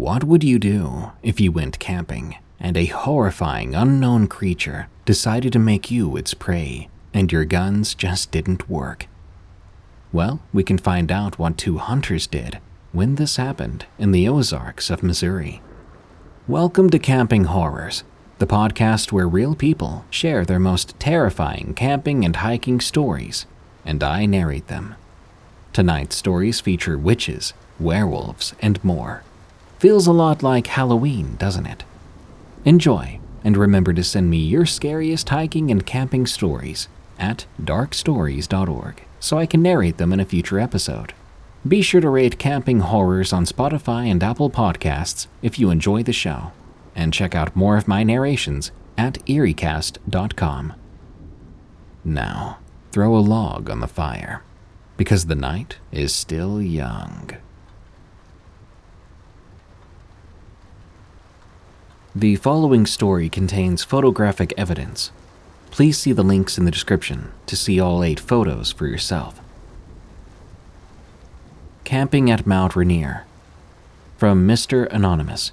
What would you do if you went camping and a horrifying unknown creature decided to make you its prey and your guns just didn't work? Well, we can find out what two hunters did when this happened in the Ozarks of Missouri. Welcome to Camping Horrors, the podcast where real people share their most terrifying camping and hiking stories, and I narrate them. Tonight's stories feature witches, werewolves, and more. Feels a lot like Halloween, doesn't it? Enjoy, and remember to send me your scariest hiking and camping stories at darkstories.org so I can narrate them in a future episode. Be sure to rate Camping Horrors on Spotify and Apple Podcasts if you enjoy the show, and check out more of my narrations at eeriecast.com. Now, throw a log on the fire, because the night is still young. The following story contains photographic evidence. Please see the links in the description to see all eight photos for yourself. Camping at Mount Rainier from Mr. Anonymous.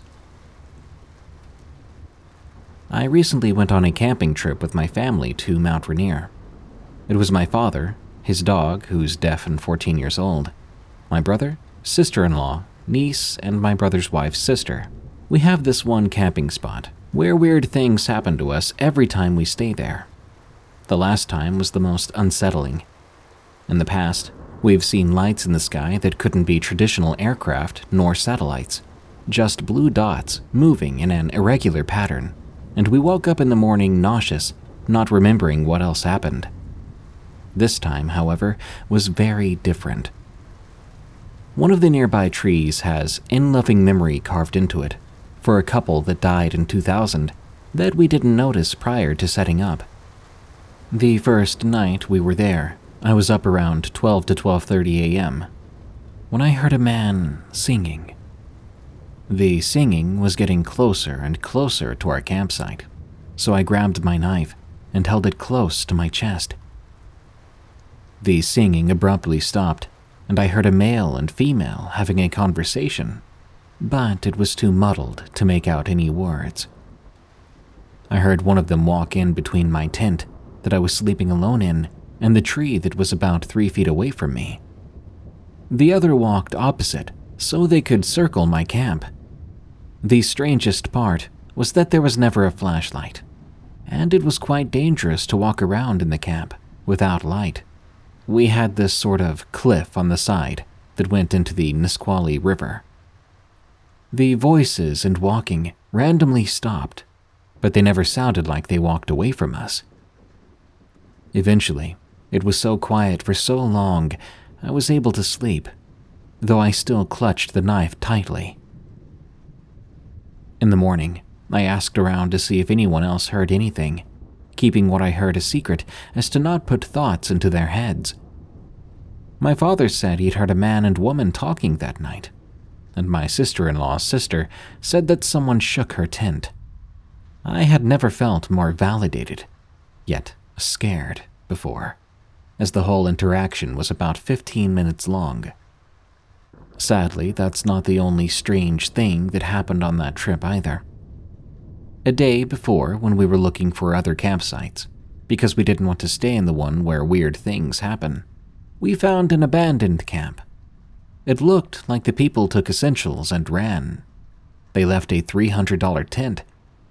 I recently went on a camping trip with my family to Mount Rainier. It was my father, his dog, who's deaf and 14 years old, my brother, sister in law, niece, and my brother's wife's sister. We have this one camping spot where weird things happen to us every time we stay there. The last time was the most unsettling. In the past, we've seen lights in the sky that couldn't be traditional aircraft nor satellites, just blue dots moving in an irregular pattern, and we woke up in the morning nauseous, not remembering what else happened. This time, however, was very different. One of the nearby trees has in loving memory carved into it for a couple that died in 2000 that we didn't notice prior to setting up. The first night we were there, I was up around 12 to 12:30 a.m. when I heard a man singing. The singing was getting closer and closer to our campsite, so I grabbed my knife and held it close to my chest. The singing abruptly stopped, and I heard a male and female having a conversation but it was too muddled to make out any words. I heard one of them walk in between my tent that I was sleeping alone in and the tree that was about three feet away from me. The other walked opposite so they could circle my camp. The strangest part was that there was never a flashlight, and it was quite dangerous to walk around in the camp without light. We had this sort of cliff on the side that went into the Nisqually River. The voices and walking randomly stopped, but they never sounded like they walked away from us. Eventually, it was so quiet for so long, I was able to sleep, though I still clutched the knife tightly. In the morning, I asked around to see if anyone else heard anything, keeping what I heard a secret as to not put thoughts into their heads. My father said he'd heard a man and woman talking that night, and my sister in law's sister said that someone shook her tent. I had never felt more validated, yet scared, before, as the whole interaction was about 15 minutes long. Sadly, that's not the only strange thing that happened on that trip either. A day before, when we were looking for other campsites, because we didn't want to stay in the one where weird things happen, we found an abandoned camp It looked like the people took essentials and ran. They left a $300 tent,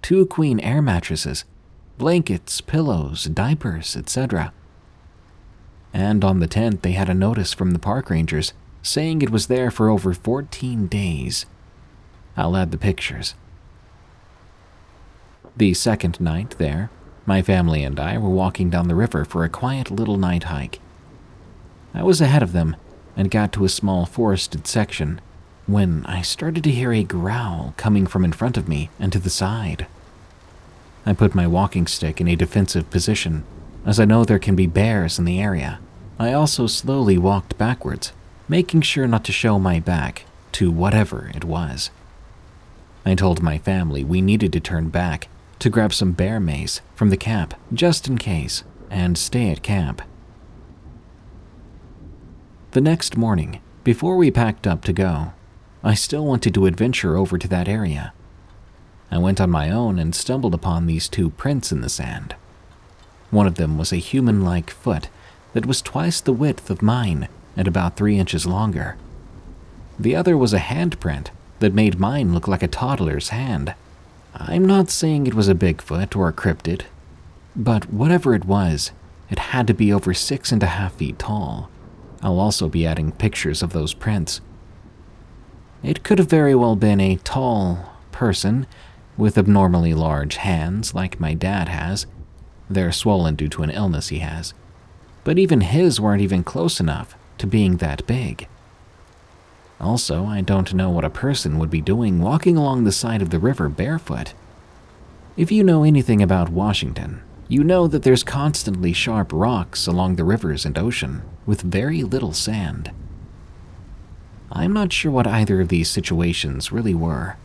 two queen air mattresses, blankets, pillows, diapers, etc. And on the tent, they had a notice from the park rangers saying it was there for over 14 days. I'll add the pictures. The second night there, my family and I were walking down the river for a quiet little night hike. I was ahead of them and got to a small forested section when I started to hear a growl coming from in front of me and to the side. I put my walking stick in a defensive position, as I know there can be bears in the area. I also slowly walked backwards, making sure not to show my back to whatever it was. I told my family we needed to turn back to grab some bear mace from the camp just in case and stay at camp. The next morning, before we packed up to go, I still wanted to adventure over to that area. I went on my own and stumbled upon these two prints in the sand. One of them was a human like foot that was twice the width of mine and about three inches longer. The other was a handprint that made mine look like a toddler's hand. I'm not saying it was a Bigfoot or a cryptid, but whatever it was, it had to be over six and a half feet tall. I'll also be adding pictures of those prints. It could have very well been a tall person with abnormally large hands, like my dad has. They're swollen due to an illness he has. But even his weren't even close enough to being that big. Also, I don't know what a person would be doing walking along the side of the river barefoot. If you know anything about Washington, you know that there's constantly sharp rocks along the rivers and ocean with very little sand. I'm not sure what either of these situations really were.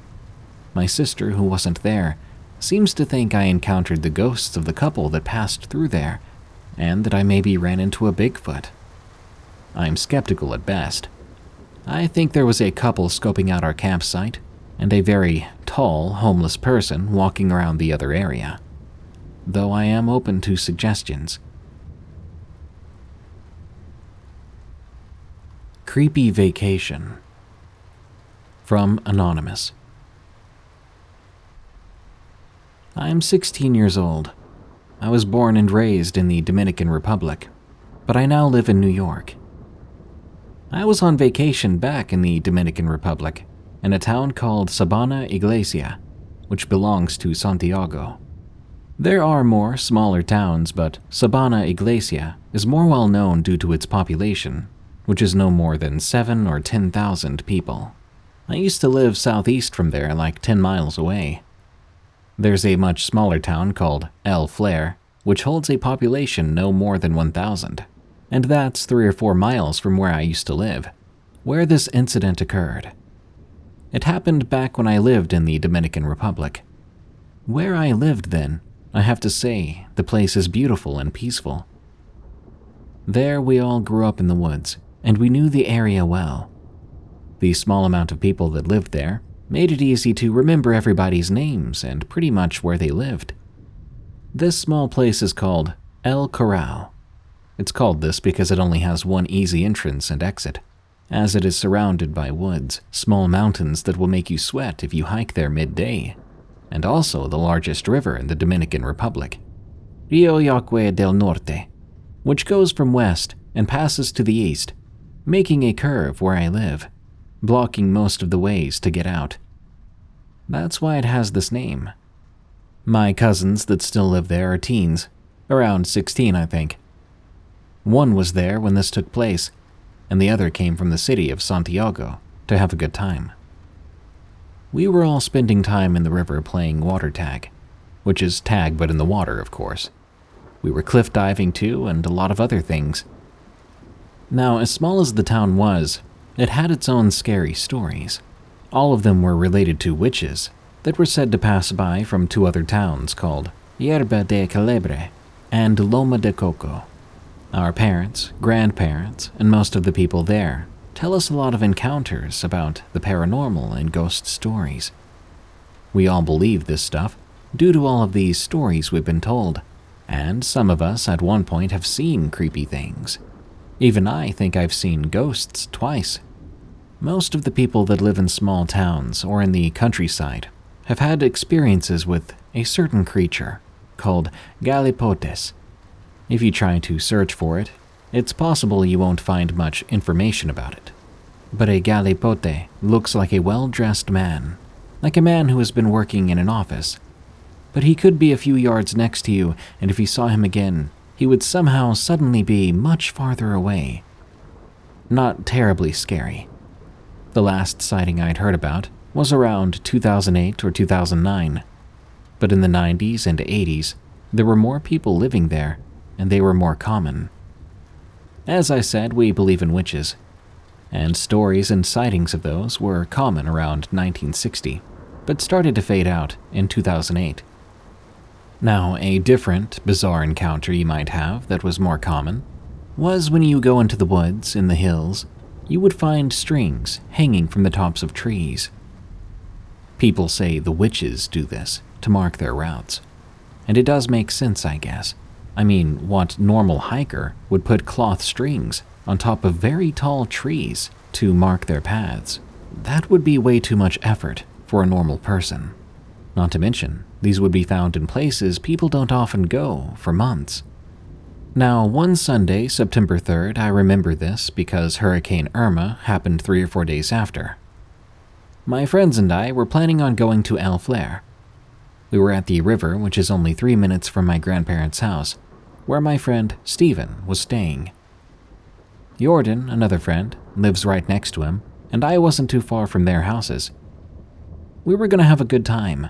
My sister, who wasn't there, seems to think I encountered the ghosts of the couple that passed through there, and that I maybe ran into a Bigfoot. I'm skeptical at best. I think there was a couple scoping out our campsite, and a very tall, homeless person walking around the other area. Though I am open to suggestions. Creepy Vacation From Anonymous I am 16 years old. I was born and raised in the Dominican Republic, but I now live in New York. I was on vacation back in the Dominican Republic, in a town called Sabana Iglesia, which belongs to Santiago. There are more smaller towns, but Sabana Iglesia is more well known due to its population which is no more than seven or ten thousand people. I used to live southeast from there, like ten miles away. There's a much smaller town called El Flair, which holds a population no more than 1,000, and that's three or four miles from where I used to live, where this incident occurred. It happened back when I lived in the Dominican Republic. Where I lived then, I have to say, the place is beautiful and peaceful. There we all grew up in the woods, and we knew the area well. The small amount of people that lived there made it easy to remember everybody's names and pretty much where they lived. This small place is called El Corral. It's called this because it only has one easy entrance and exit, as it is surrounded by woods, small mountains that will make you sweat if you hike there midday, and also the largest river in the Dominican Republic, Rio Yaque del Norte, which goes from west and passes to the east making a curve where I live, blocking most of the ways to get out. That's why it has this name. My cousins that still live there are teens, around 16, I think. One was there when this took place, and the other came from the city of Santiago to have a good time. We were all spending time in the river playing water tag, which is tag but in the water, of course. We were cliff diving too, and a lot of other things. Now, as small as the town was, it had its own scary stories. All of them were related to witches that were said to pass by from two other towns called Yerba de Culebra and Loma de Coco. Our parents, grandparents, and most of the people there tell us a lot of encounters about the paranormal and ghost stories. We all believe this stuff due to all of these stories we've been told, and some of us at one point have seen creepy things. Even I think I've seen ghosts twice. Most of the people that live in small towns or in the countryside have had experiences with a certain creature called Galipotes. If you try to search for it, it's possible you won't find much information about it. But a Galipote looks like a well dressed man, like a man who has been working in an office. But he could be a few yards next to you, and if you saw him again, he would somehow suddenly be much farther away. Not terribly scary. The last sighting I'd heard about was around 2008 or 2009. But in the 90s and 80s, there were more people living there, and they were more common. As I said, we believe in witches, and stories and sightings of those were common around 1960, but started to fade out in 2008. Now, a different, bizarre encounter you might have that was more common was when you go into the woods in the hills, you would find strings hanging from the tops of trees. People say the witches do this to mark their routes. And it does make sense, I guess. I mean, what normal hiker would put cloth strings on top of very tall trees to mark their paths? That would be way too much effort for a normal person. Not to mention, these would be found in places people don't often go for months. Now, one Sunday, September 3rd, I remember this because Hurricane Irma happened three or four days after. My friends and I were planning on going to El Flair. We were at the river, which is only three minutes from my grandparents' house, where my friend Stephen was staying. Jordan, another friend, lives right next to him, and I wasn't too far from their houses. We were going to have a good time,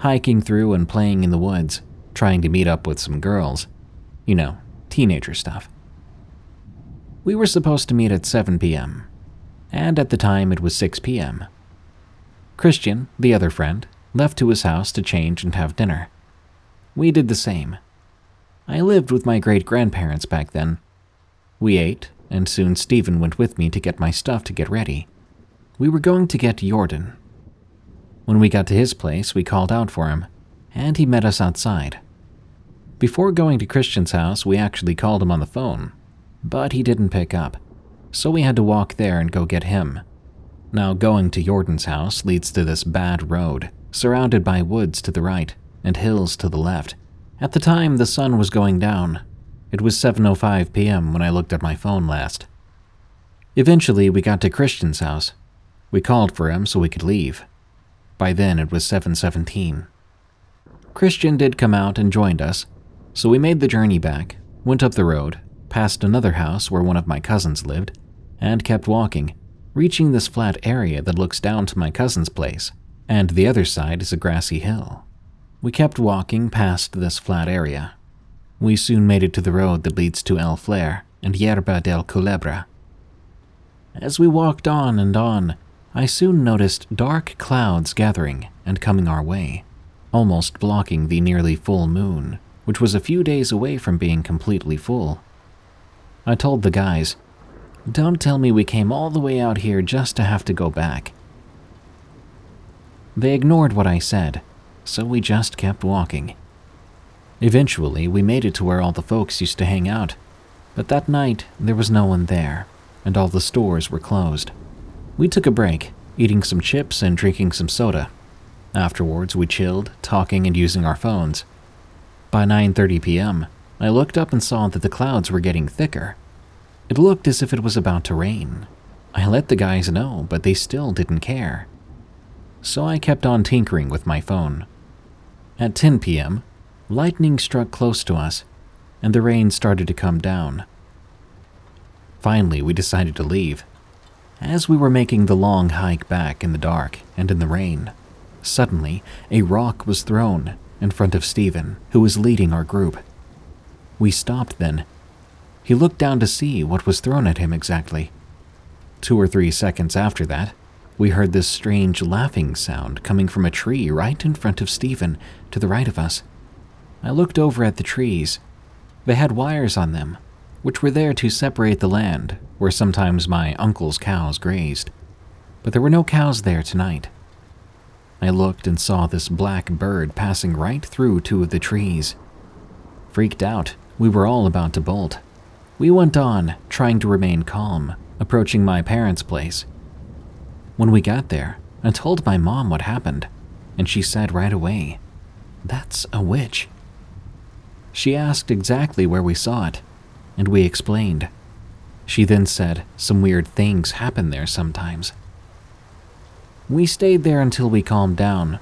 hiking through and playing in the woods, trying to meet up with some girls. You know, teenager stuff. We were supposed to meet at 7 p.m., and at the time it was 6 p.m. Christian, the other friend, left to his house to change and have dinner. We did the same. I lived with my great grandparents back then. We ate, and soon Stephen went with me to get my stuff to get ready. We were going to get Jordan. When we got to his place, we called out for him, and he met us outside. Before going to Christian's house, we actually called him on the phone, but he didn't pick up, so we had to walk there and go get him. Now, going to Jordan's house leads to this bad road, surrounded by woods to the right and hills to the left. At the time, the sun was going down. It was 7:05 p.m. when I looked at my phone last. Eventually, we got to Christian's house. We called for him so we could leave. By then, it was 7:17. Christian did come out and joined us, so we made the journey back, went up the road, past another house where one of my cousins lived, and kept walking, reaching this flat area that looks down to my cousin's place, and the other side is a grassy hill. We kept walking past this flat area. We soon made it to the road that leads to El Flair and Yerba del Culebra. As we walked on and on, I soon noticed dark clouds gathering and coming our way, almost blocking the nearly full moon which was a few days away from being completely full. I told the guys, Don't tell me we came all the way out here just to have to go back. They ignored what I said, so we just kept walking. Eventually, we made it to where all the folks used to hang out, but that night there was no one there, and all the stores were closed. We took a break, eating some chips and drinking some soda. Afterwards, we chilled, talking and using our phones. By 9:30 p.m., I looked up and saw that the clouds were getting thicker. It looked as if it was about to rain. I let the guys know, but they still didn't care. So I kept on tinkering with my phone. At 10 p.m., lightning struck close to us, and the rain started to come down. Finally, we decided to leave. As we were making the long hike back in the dark and in the rain, suddenly a rock was thrown in front of Stephen, who was leading our group. We stopped then. He looked down to see what was thrown at him exactly. Two or three seconds after that, we heard this strange laughing sound coming from a tree right in front of Stephen, to the right of us. I looked over at the trees. They had wires on them, which were there to separate the land where sometimes my uncle's cows grazed. But there were no cows there tonight. I looked and saw this black bird passing right through two of the trees. Freaked out, we were all about to bolt. We went on, trying to remain calm, approaching my parents' place. when we got there, I told my mom what happened, and she said right away, That's a witch. She asked exactly where we saw it, and we explained. She then said some weird things happen there sometimes. We stayed there until we calmed down,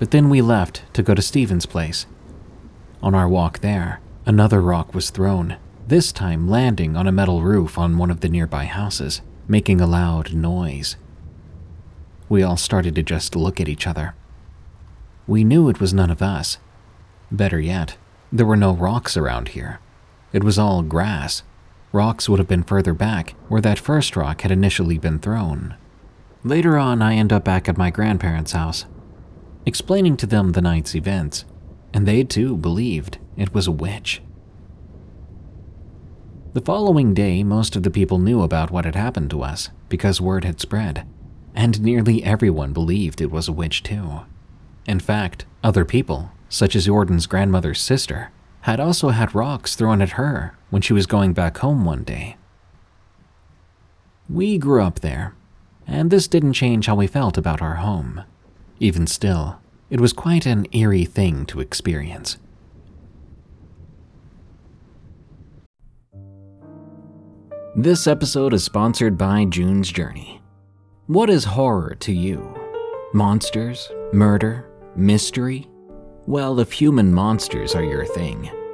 but then we left to go to Stephen's place. On our walk there, another rock was thrown, this time landing on a metal roof on one of the nearby houses, making a loud noise. We all started to just look at each other. We knew it was none of us. Better yet, there were no rocks around here. It was all grass. Rocks would have been further back, where that first rock had initially been thrown. Later on, I end up back at my grandparents' house, explaining to them the night's events, and they too believed it was a witch. The following day, most of the people knew about what had happened to us because word had spread, and nearly everyone believed it was a witch too. In fact, other people, such as Jordan's grandmother's sister, had also had rocks thrown at her when she was going back home one day. We grew up there, and this didn't change how we felt about our home. Even still, it was quite an eerie thing to experience. This episode is sponsored by June's Journey. What is horror to you? Monsters? Murder? Mystery? Well, if human monsters are your thing,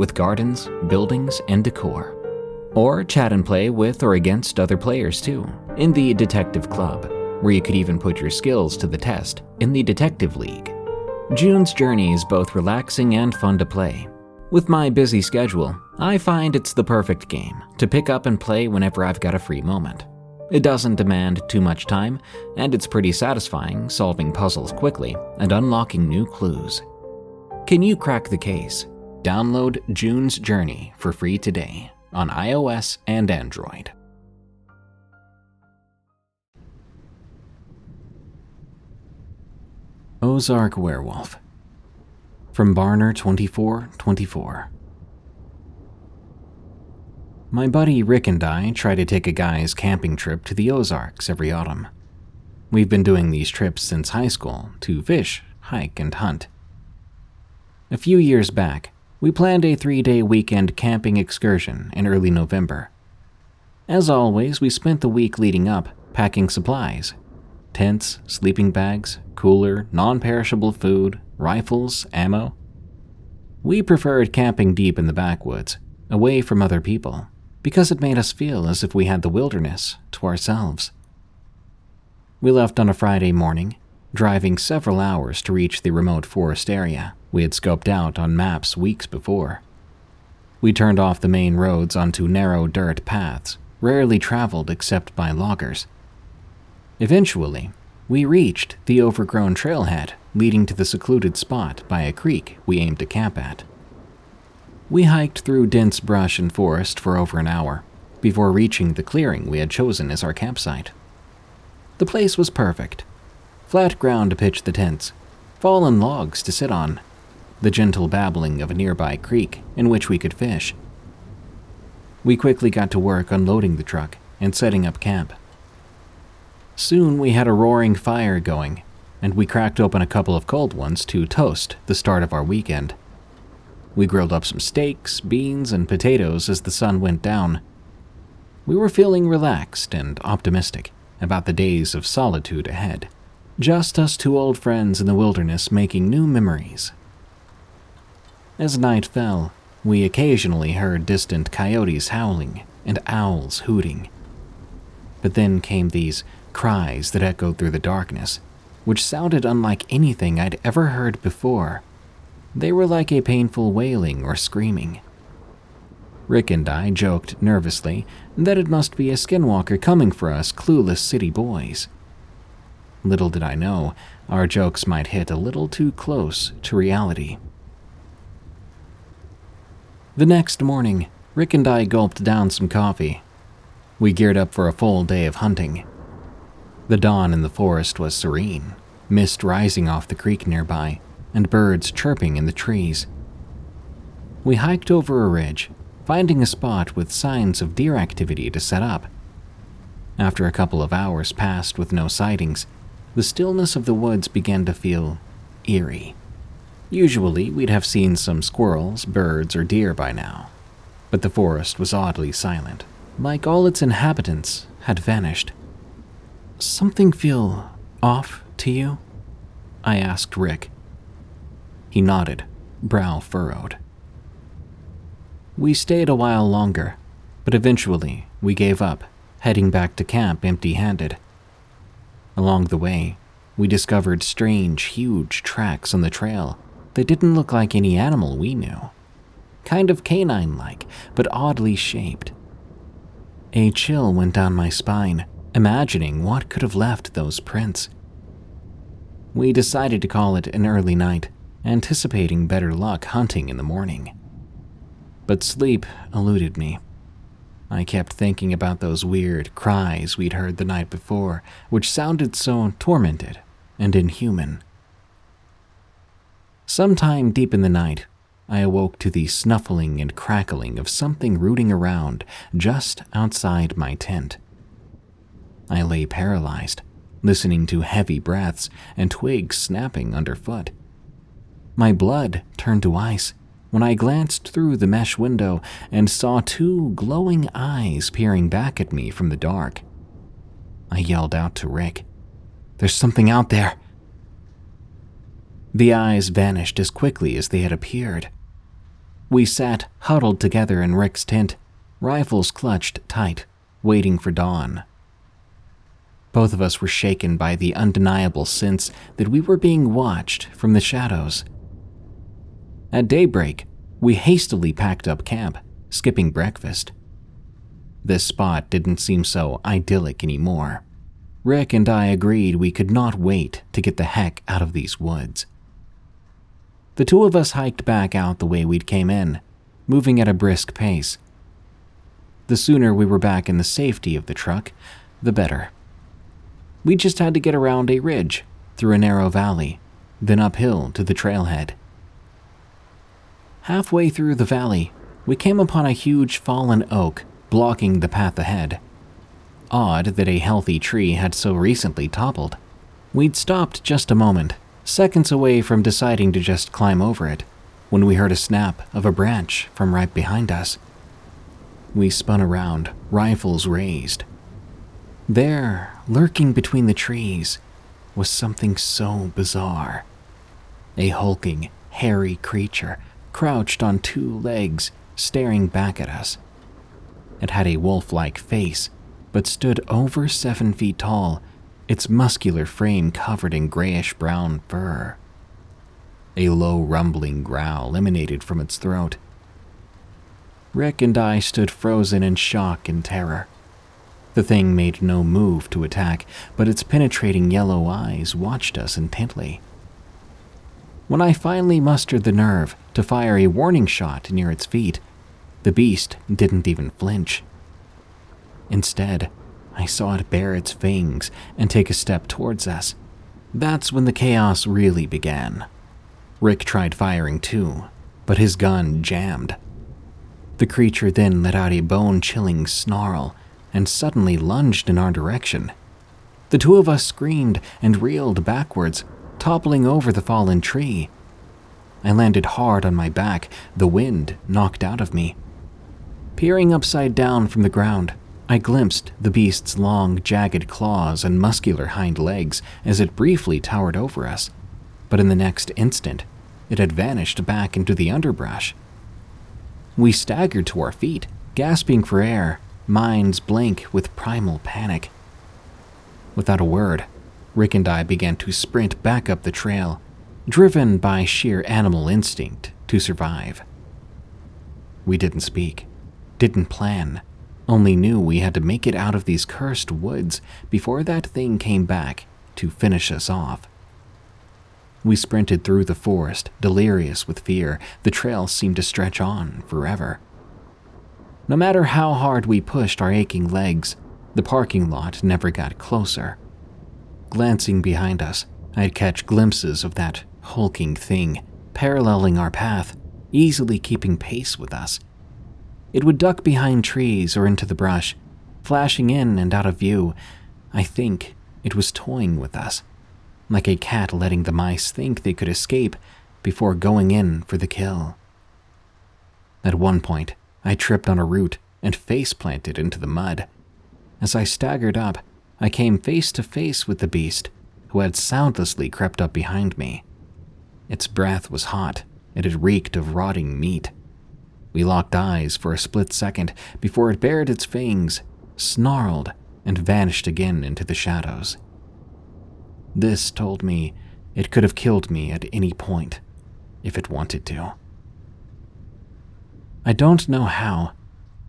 with gardens, buildings, and decor. Or chat and play with or against other players too, in the Detective Club, where you could even put your skills to the test in the Detective League. June's Journey is both relaxing and fun to play. With my busy schedule, I find it's the perfect game to pick up and play whenever I've got a free moment. It doesn't demand too much time, and it's pretty satisfying solving puzzles quickly and unlocking new clues. Can you crack the case? Download June's Journey for free today on iOS and Android. Ozark Werewolf from Barner 2424. My buddy Rick and I try to take a guy's camping trip to the Ozarks every autumn. We've been doing these trips since high school to fish, hike, and hunt. A few years back, we planned a three day weekend camping excursion in early November. As always, we spent the week leading up packing supplies tents, sleeping bags, cooler, non perishable food, rifles, ammo. We preferred camping deep in the backwoods, away from other people, because it made us feel as if we had the wilderness to ourselves. We left on a Friday morning, driving several hours to reach the remote forest area we had scoped out on maps weeks before. We turned off the main roads onto narrow dirt paths, rarely traveled except by loggers. Eventually, we reached the overgrown trailhead leading to the secluded spot by a creek we aimed to camp at. We hiked through dense brush and forest for over an hour before reaching the clearing we had chosen as our campsite. The place was perfect flat ground to pitch the tents, fallen logs to sit on, the gentle babbling of a nearby creek in which we could fish. We quickly got to work unloading the truck and setting up camp. Soon we had a roaring fire going, and we cracked open a couple of cold ones to toast the start of our weekend. We grilled up some steaks, beans, and potatoes as the sun went down. We were feeling relaxed and optimistic about the days of solitude ahead. Just us two old friends in the wilderness making new memories. As night fell, we occasionally heard distant coyotes howling and owls hooting. But then came these cries that echoed through the darkness, which sounded unlike anything I'd ever heard before. They were like a painful wailing or screaming. Rick and I joked nervously that it must be a skinwalker coming for us clueless city boys. Little did I know, our jokes might hit a little too close to reality. The next morning, Rick and I gulped down some coffee. We geared up for a full day of hunting. The dawn in the forest was serene, mist rising off the creek nearby, and birds chirping in the trees. We hiked over a ridge, finding a spot with signs of deer activity to set up. After a couple of hours passed with no sightings, the stillness of the woods began to feel eerie. Usually, we'd have seen some squirrels, birds, or deer by now, but the forest was oddly silent, like all its inhabitants had vanished. Something feel off to you? I asked Rick. He nodded, brow furrowed. We stayed a while longer, but eventually we gave up, heading back to camp empty handed. Along the way, we discovered strange, huge tracks on the trail that didn't look like any animal we knew. Kind of canine like, but oddly shaped. A chill went down my spine, imagining what could have left those prints. We decided to call it an early night, anticipating better luck hunting in the morning. But sleep eluded me. I kept thinking about those weird cries we'd heard the night before, which sounded so tormented and inhuman. Sometime deep in the night, I awoke to the snuffling and crackling of something rooting around just outside my tent. I lay paralyzed, listening to heavy breaths and twigs snapping underfoot. My blood turned to ice when I glanced through the mesh window and saw two glowing eyes peering back at me from the dark. I yelled out to Rick, There's something out there. The eyes vanished as quickly as they had appeared. We sat huddled together in Rick's tent, rifles clutched tight, waiting for dawn. Both of us were shaken by the undeniable sense that we were being watched from the shadows. At daybreak, we hastily packed up camp, skipping breakfast. This spot didn't seem so idyllic anymore. Rick and I agreed we could not wait to get the heck out of these woods. The two of us hiked back out the way we'd came in, moving at a brisk pace. The sooner we were back in the safety of the truck, the better. We just had to get around a ridge, through a narrow valley, then uphill to the trailhead. Halfway through the valley, we came upon a huge fallen oak blocking the path ahead. Odd that a healthy tree had so recently toppled. We'd stopped just a moment, seconds away from deciding to just climb over it, when we heard a snap of a branch from right behind us. We spun around, rifles raised. There, lurking between the trees, was something so bizarre. A hulking, hairy creature crouched on two legs, staring back at us. It had a wolf like face, but stood over seven feet tall, its muscular frame covered in grayish brown fur. A low rumbling growl emanated from its throat. Rick and I stood frozen in shock and terror. The thing made no move to attack, but its penetrating yellow eyes watched us intently. When I finally mustered the nerve to fire a warning shot near its feet, the beast didn't even flinch. Instead, I saw it bare its fangs and take a step towards us. That's when the chaos really began. Rick tried firing too, but his gun jammed. The creature then let out a bone chilling snarl and suddenly lunged in our direction. The two of us screamed and reeled backwards, toppling over the fallen tree. I landed hard on my back, the wind knocked out of me. Peering upside down from the ground, I glimpsed the beast's long, jagged claws and muscular hind legs as it briefly towered over us, but in the next instant, it had vanished back into the underbrush. We staggered to our feet, gasping for air, minds blank with primal panic. Without a word, Rick and I began to sprint back up the trail, driven by sheer animal instinct to survive. We didn't speak, didn't plan, only knew we had to make it out of these cursed woods before that thing came back to finish us off. We sprinted through the forest, delirious with fear. The trail seemed to stretch on forever. No matter how hard we pushed our aching legs, the parking lot never got closer. Glancing behind us, I'd catch glimpses of that hulking thing, paralleling our path, easily keeping pace with us. It would duck behind trees or into the brush, flashing in and out of view. I think it was toying with us, like a cat letting the mice think they could escape before going in for the kill. At one point, I tripped on a root and face planted into the mud. As I staggered up, I came face to face with the beast, who had soundlessly crept up behind me. Its breath was hot, it reeked of rotting meat. We locked eyes for a split second before it bared its fangs, snarled, and vanished again into the shadows. This told me it could have killed me at any point, if it wanted to. I don't know how,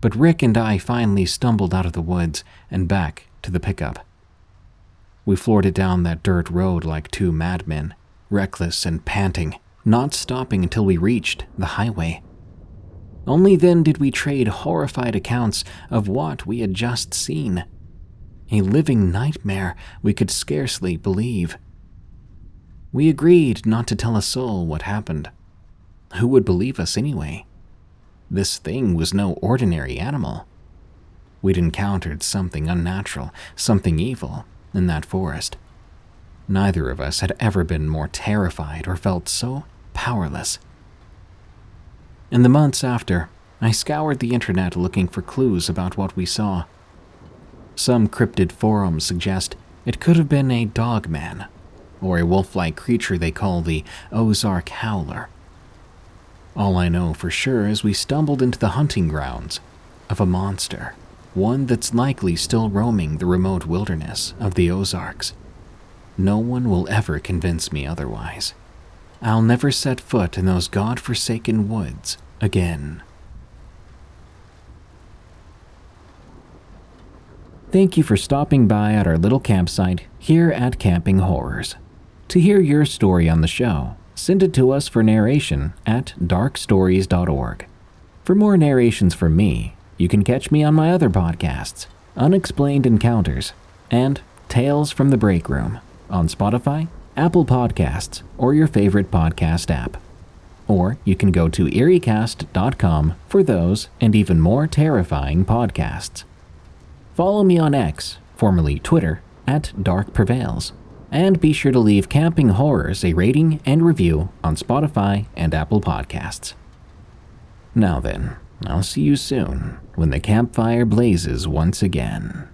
but Rick and I finally stumbled out of the woods and back to the pickup. We floored it down that dirt road like two madmen, reckless and panting, not stopping until we reached the highway. Only then did we trade horrified accounts of what we had just seen. A living nightmare we could scarcely believe. We agreed not to tell a soul what happened. Who would believe us anyway? This thing was no ordinary animal. We'd encountered something unnatural, something evil, in that forest. Neither of us had ever been more terrified or felt so powerless. In the months after, I scoured the internet looking for clues about what we saw. Some cryptid forums suggest it could have been a dogman, or a wolf like creature they call the Ozark Howler. All I know for sure is we stumbled into the hunting grounds of a monster, one that's likely still roaming the remote wilderness of the Ozarks. No one will ever convince me otherwise. I'll never set foot in those god-forsaken woods again. Thank you for stopping by at our little campsite here at Camping Horrors. To hear your story on the show, send it to us for narration at darkstories.org. For more narrations from me, you can catch me on my other podcasts, Unexplained Encounters and Tales from the Break Room, on Spotify, Apple Podcasts, or your favorite podcast app. Or you can go to eeriecast.com for those and even more terrifying podcasts. Follow me on X, formerly Twitter, at Dark Prevails, and be sure to leave Camping Horrors a rating and review on Spotify and Apple Podcasts. Now then, I'll see you soon when the campfire blazes once again.